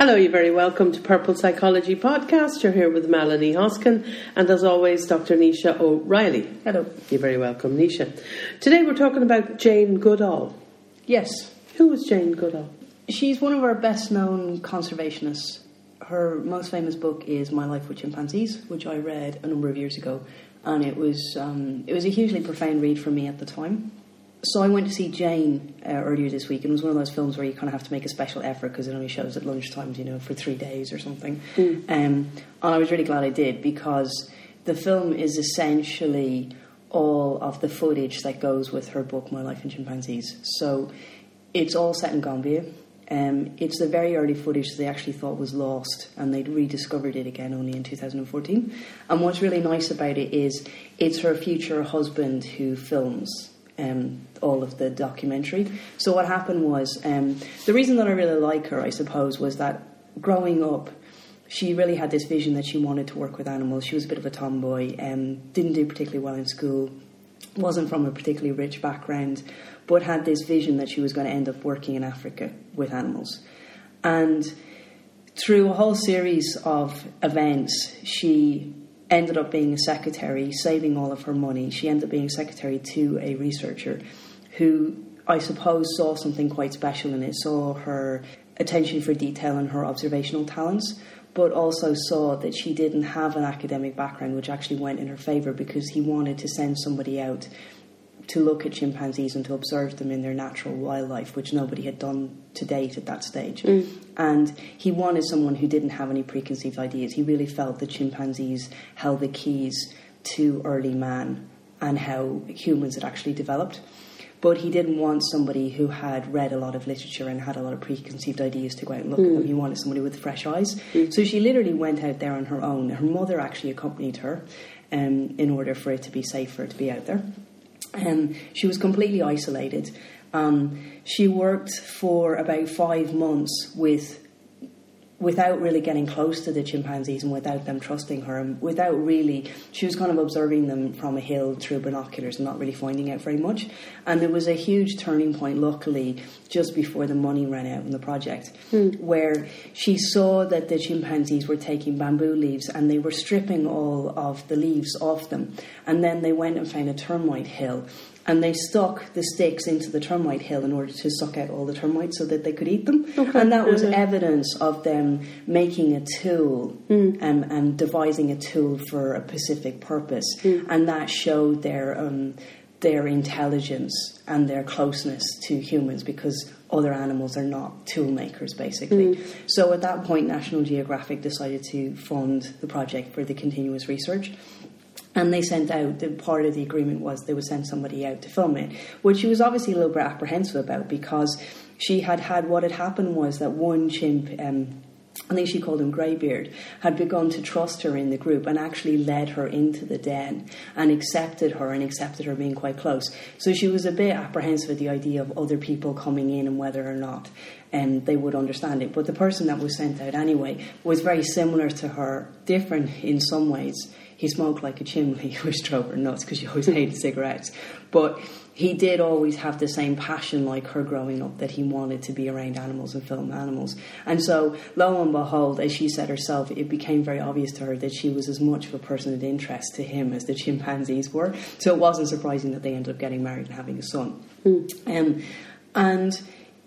Hello, you're very welcome to Purple Psychology Podcast. You're here with Melanie Hoskin and, as always, Dr. Nisha O'Reilly. Hello. You're very welcome, Nisha. Today we're talking about Jane Goodall. Yes. Who was Jane Goodall? She's one of our best known conservationists. Her most famous book is My Life with Chimpanzees, which I read a number of years ago, and it was um, it was a hugely profound read for me at the time. So I went to see Jane uh, earlier this week, and it was one of those films where you kind of have to make a special effort because it only shows at lunchtimes, you know, for three days or something. Mm. Um, and I was really glad I did because the film is essentially all of the footage that goes with her book, My Life in Chimpanzees. So it's all set in Gambia. Um, it's the very early footage that they actually thought was lost, and they'd rediscovered it again only in 2014. And what's really nice about it is it's her future husband who films um, all of the documentary. So what happened was um, the reason that I really like her, I suppose, was that growing up, she really had this vision that she wanted to work with animals. She was a bit of a tomboy, um, didn't do particularly well in school, wasn't from a particularly rich background, but had this vision that she was going to end up working in Africa with animals. And through a whole series of events, she ended up being a secretary, saving all of her money. She ended up being secretary to a researcher who I suppose saw something quite special in it, saw her attention for detail and her observational talents, but also saw that she didn't have an academic background, which actually went in her favour because he wanted to send somebody out to look at chimpanzees and to observe them in their natural wildlife, which nobody had done to date at that stage. Mm. And he wanted someone who didn't have any preconceived ideas. He really felt that chimpanzees held the keys to early man and how humans had actually developed. But he didn't want somebody who had read a lot of literature and had a lot of preconceived ideas to go out and look at them. He wanted somebody with fresh eyes. So she literally went out there on her own. Her mother actually accompanied her um, in order for it to be safe for her to be out there. Um, she was completely isolated. Um, she worked for about five months with without really getting close to the chimpanzees and without them trusting her and without really she was kind of observing them from a hill through binoculars and not really finding out very much. And there was a huge turning point luckily just before the money ran out in the project hmm. where she saw that the chimpanzees were taking bamboo leaves and they were stripping all of the leaves off them. And then they went and found a termite hill and they stuck the sticks into the termite hill in order to suck out all the termites so that they could eat them. And that was evidence of them making a tool um, and devising a tool for a specific purpose. And that showed their um, their intelligence and their closeness to humans because other animals are not tool makers basically. So at that point National Geographic decided to fund the project for the continuous research and they sent out the part of the agreement was they would send somebody out to film it, which she was obviously a little bit apprehensive about because she had had what had happened was that one chimp. Um, I think she called him Greybeard, had begun to trust her in the group and actually led her into the den and accepted her and accepted her being quite close. So she was a bit apprehensive at the idea of other people coming in and whether or not um, they would understand it. But the person that was sent out anyway was very similar to her, different in some ways. He smoked like a chimney, which drove her nuts because she always hated cigarettes. But he did always have the same passion like her growing up that he wanted to be around animals and film animals. And so, lo and behold, as she said herself, it became very obvious to her that she was as much of a person of interest to him as the chimpanzees were. So it wasn't surprising that they ended up getting married and having a son. Um, and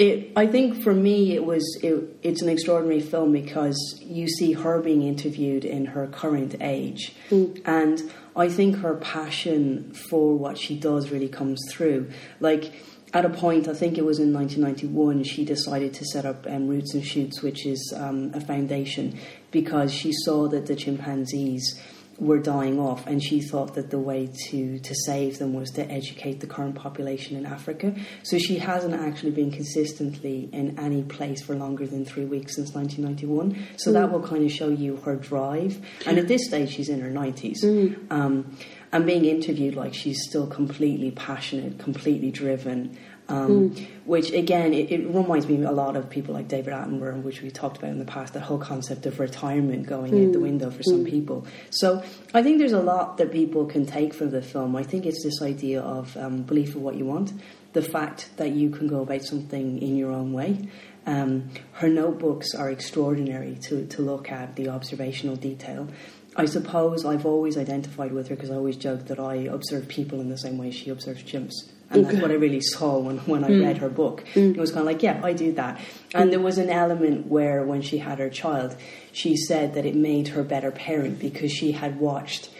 it, I think for me, it was it, it's an extraordinary film because you see her being interviewed in her current age, and I think her passion for what she does really comes through. Like at a point, I think it was in 1991, she decided to set up um, Roots and Shoots, which is um, a foundation, because she saw that the chimpanzees were dying off, and she thought that the way to, to save them was to educate the current population in Africa. So she hasn't actually been consistently in any place for longer than three weeks since 1991. So that will kind of show you her drive. And at this stage, she's in her 90s. Um, and being interviewed, like she's still completely passionate, completely driven. Um, Which again, it, it reminds me a lot of people like David Attenborough, which we talked about in the past. That whole concept of retirement going out the window for some people. So I think there's a lot that people can take from the film. I think it's this idea of um, belief of what you want, the fact that you can go about something in your own way. Um, her notebooks are extraordinary to, to look at the observational detail. I suppose I've always identified with her because I always joke that I observe people in the same way she observes chimps. And that's what I really saw when, when I read her book. It was kind of like, yeah, I do that. And there was an element where, when she had her child, she said that it made her better parent because she had watched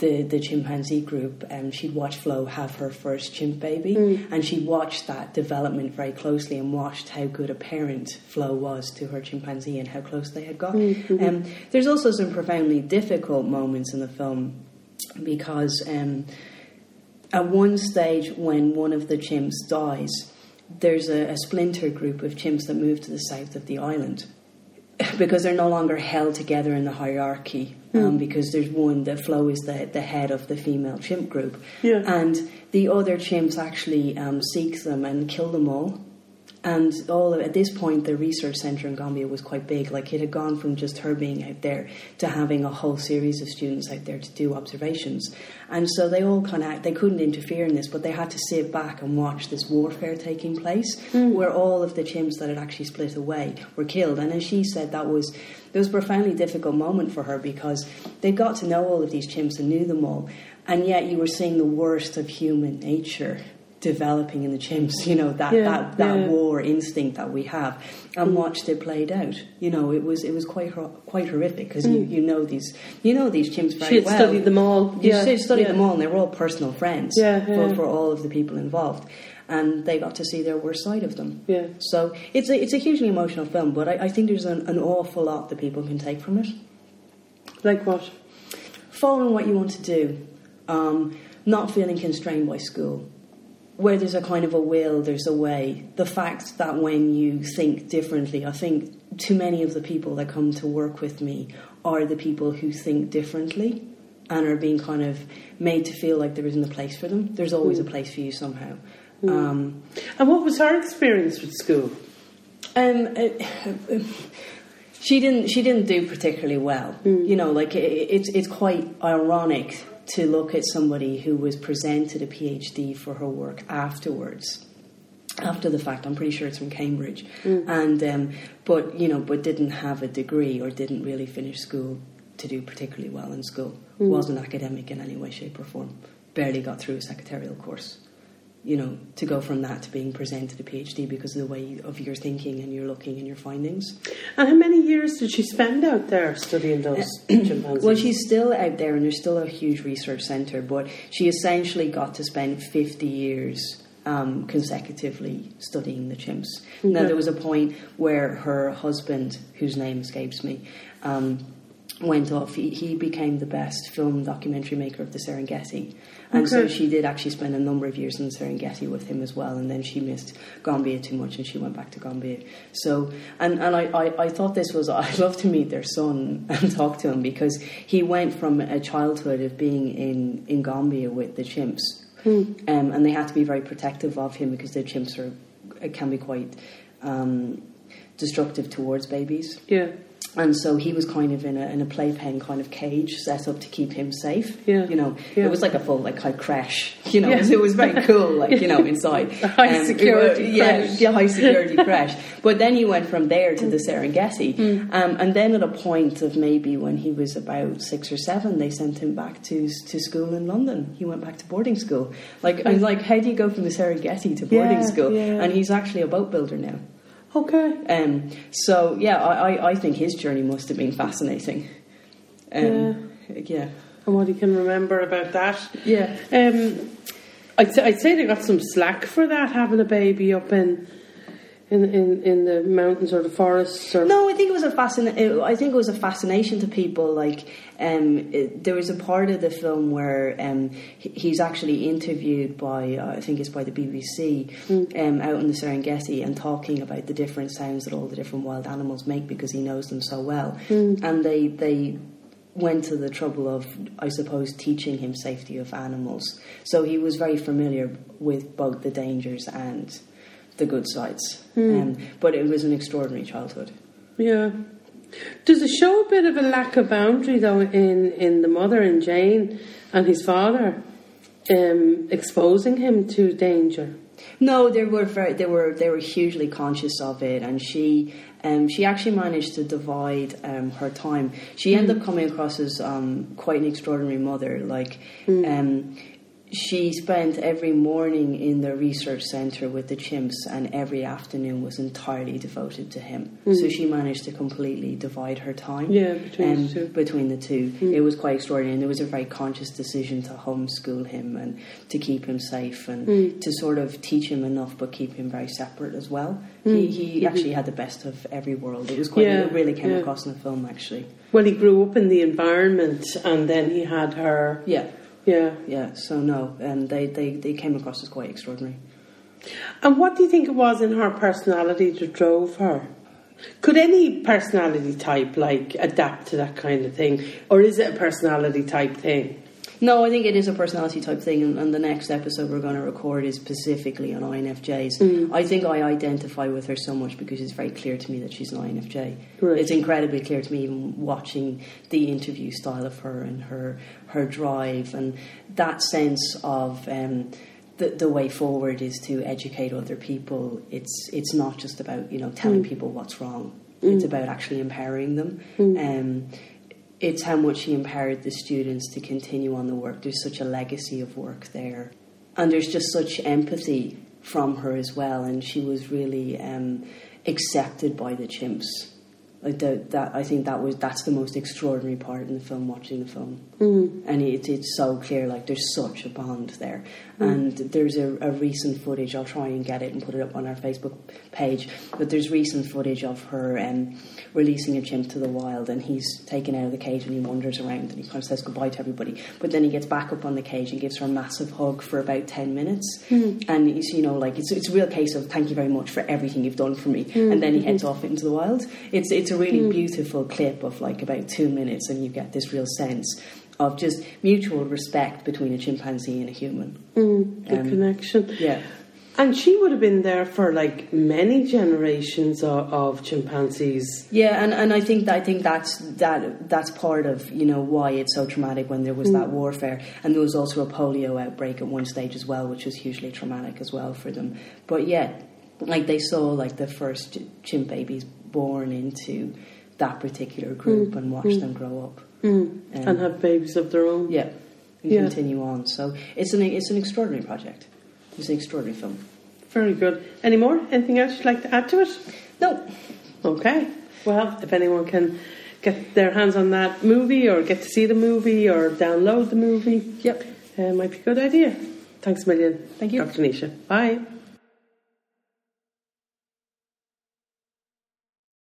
the, the chimpanzee group, um, she'd watched Flo have her first chimp baby, and she watched that development very closely and watched how good a parent Flo was to her chimpanzee and how close they had got. Um, there's also some profoundly difficult moments in the film because um, at one stage, when one of the chimps dies, there's a, a splinter group of chimps that move to the south of the island because they're no longer held together in the hierarchy. Um, because there's one, the Flo is the, the head of the female chimp group. Yeah. And the other chimps actually um, seek them and kill them all. And all of, at this point, the research centre in Gambia was quite big. Like it had gone from just her being out there to having a whole series of students out there to do observations. And so they all kind of they couldn't interfere in this, but they had to sit back and watch this warfare taking place, mm. where all of the chimps that had actually split away were killed. And as she said, that was it was a profoundly difficult moment for her because they got to know all of these chimps and knew them all, and yet you were seeing the worst of human nature developing in the chimps, you know, that, Yeah, that, that yeah. war instinct that we have, and watched it played out. You know, it was it was quite quite horrific because you, you know these you know these chimps very She well. studied them all. You yeah, should study yeah. them all, and they were all personal friends Yeah, for, for all of the people involved, and they got to see their worst side of them. Yeah. So it's a it's a hugely emotional film, but I, I think there's an, an awful lot that people can take from it Like what? following what you want to do, um, not feeling constrained by school. Where there's a kind of a will, there's a way. The fact that when you think differently, I think too many of the people that come to work with me are the people who think differently and are being kind of made to feel like there isn't a place for them. There's always a place for you somehow. Um, And what was her experience with school? um, uh, she didn't. She didn't do particularly well. You know, like it, it's it's quite ironic to look at somebody who was presented a PhD for her work afterwards. After the fact, I'm pretty sure it's from Cambridge, and um, but you know, but didn't have a degree or didn't really finish school to do particularly well in school. Wasn't academic in any way, shape, or form. Barely got through a secretarial course you know, to go from that to being presented a PhD because of the way of your thinking and your looking and your findings. And how many years did she spend out there studying those chimpanzees? Well, she's still out there and there's still a huge research centre, but she essentially got to spend 50 years um, consecutively studying the chimps. Now, there was a point where her husband, whose name escapes me, um, went off. He, he became the best film documentary maker of the Serengeti. And so she did actually spend a number of years in the Serengeti with him as well. And then she missed Gambia too much and she went back to Gambia. So, and, and I, I, I thought this was, I'd love to meet their son and talk to him because he went from a childhood of being in, in Gambia with the chimps. Um, and they had to be very protective of him because the chimps are, can be quite um, destructive towards babies. yeah, And so he was kind of in a, in a playpen kind of cage set up to keep him safe. Yeah. You know, Yeah. it was like a full like high crash. You know, Yeah. it, was, very cool. Like you know, inside A high Um, security yeah, crash. yeah, high security crash. But then he went from there to the Mm. Serengeti, um, and then at a point of maybe when he was about six or seven, they sent him back to to school in London. He went back to boarding school. Like I was like, how do you go from the Serengeti to boarding school? And he's actually a boat builder now. Okay. Um, so yeah, I, I, I think his journey must have been fascinating. Um, yeah. And what he can remember about that? Yeah. Um, I'd, say, I'd say they got some slack for that, having a baby up in in in, in the mountains or the forests. Or No, I think it was a fascin- I think it was a fascination to people. Like, um, it, there was a part of the film where um, he's actually interviewed by, uh, I think it's by the BBC, um, out in the Serengeti, and talking about the different sounds that all the different wild animals make because he knows them so well. And they they went to the trouble of, I suppose, teaching him safety of animals. So he was very familiar with both the dangers and the good sides. Um, but it was an extraordinary childhood. Yeah. Does it show a bit of a lack of boundary though in, in the mother and Jane and his father, um, exposing him to danger? No, they were very, they were they were hugely conscious of it, and she um, she actually managed to divide um, her time. She ended up coming across as um, quite an extraordinary mother. Like, um, she spent every morning in the research center with the chimps, and every afternoon was entirely devoted to him. So hmm. she managed to completely divide her time. Yeah, between um, the two. between the two. Hmm. It was quite extraordinary, and there was a very conscious decision to homeschool him and to keep him safe and hmm. to sort of teach him enough, but keep him very separate as well. He, he mm-hmm. actually had the best of every world. It was quite. Yeah, It really came yeah. across in the film, actually. Well, he grew up in the environment, and then he had her. Yeah, Yeah. yeah. So no, and they, they, they came across as quite extraordinary. And what do you think it was in her personality that drove her? Could any personality type like adapt to that kind of thing, or is it a personality type thing? No, I think it is a personality type thing, and, and the next episode we're going to record is specifically on INFJs. I think I identify with her so much because it's very clear to me that she's an INFJ. Right. It's incredibly clear to me, even watching the interview style of her and her her drive and that sense of. Um, the, the way forward is to educate other people. It's it's not just about you know telling people what's wrong. It's about actually empowering them. Um, it's how much she empowered the students to continue on the work. There's such a legacy of work there, and there's just such empathy from her as well. And she was really um, accepted by the chimps. Like the, that, I think that was that's the most extraordinary part in the film. Watching the film, mm. and it, it's so clear. Like there's such a bond there, and there's a, a recent footage. I'll try and get it and put it up on our Facebook page. But there's recent footage of her um, releasing a chimp to the wild, and he's taken out of the cage and he wanders around and he kind of says goodbye to everybody. But then he gets back up on the cage and gives her a massive hug for about ten minutes, and it's you know like it's it's a real case of thank you very much for everything you've done for me, and then he heads off into the wild. It's it's a really mm. beautiful clip of like about two minutes, and you get this real sense of just mutual respect between a chimpanzee and a human. Mm, the um, connection. Yeah. And she would have been there for like many generations of, of chimpanzees. Yeah, and, and I think I think that's that that's part of you know why it's so traumatic when there was that mm. warfare, and there was also a polio outbreak at one stage as well, which was hugely traumatic as well for them. But yet, like they saw like the first ch- chimp babies born into that particular group and watched them grow up. Um, and have babies of their own. yeah, and Yeah. continue on. So it's an it's an extraordinary project. It's an extraordinary film. Very good. Any more? Anything else you'd like to add to it? No, Okay. Well, if anyone can get their hands on that movie or get to see the movie or download the movie, Yep. uh, might be a good idea. Thanks a million. Thank you. Dr. Nisha. Bye.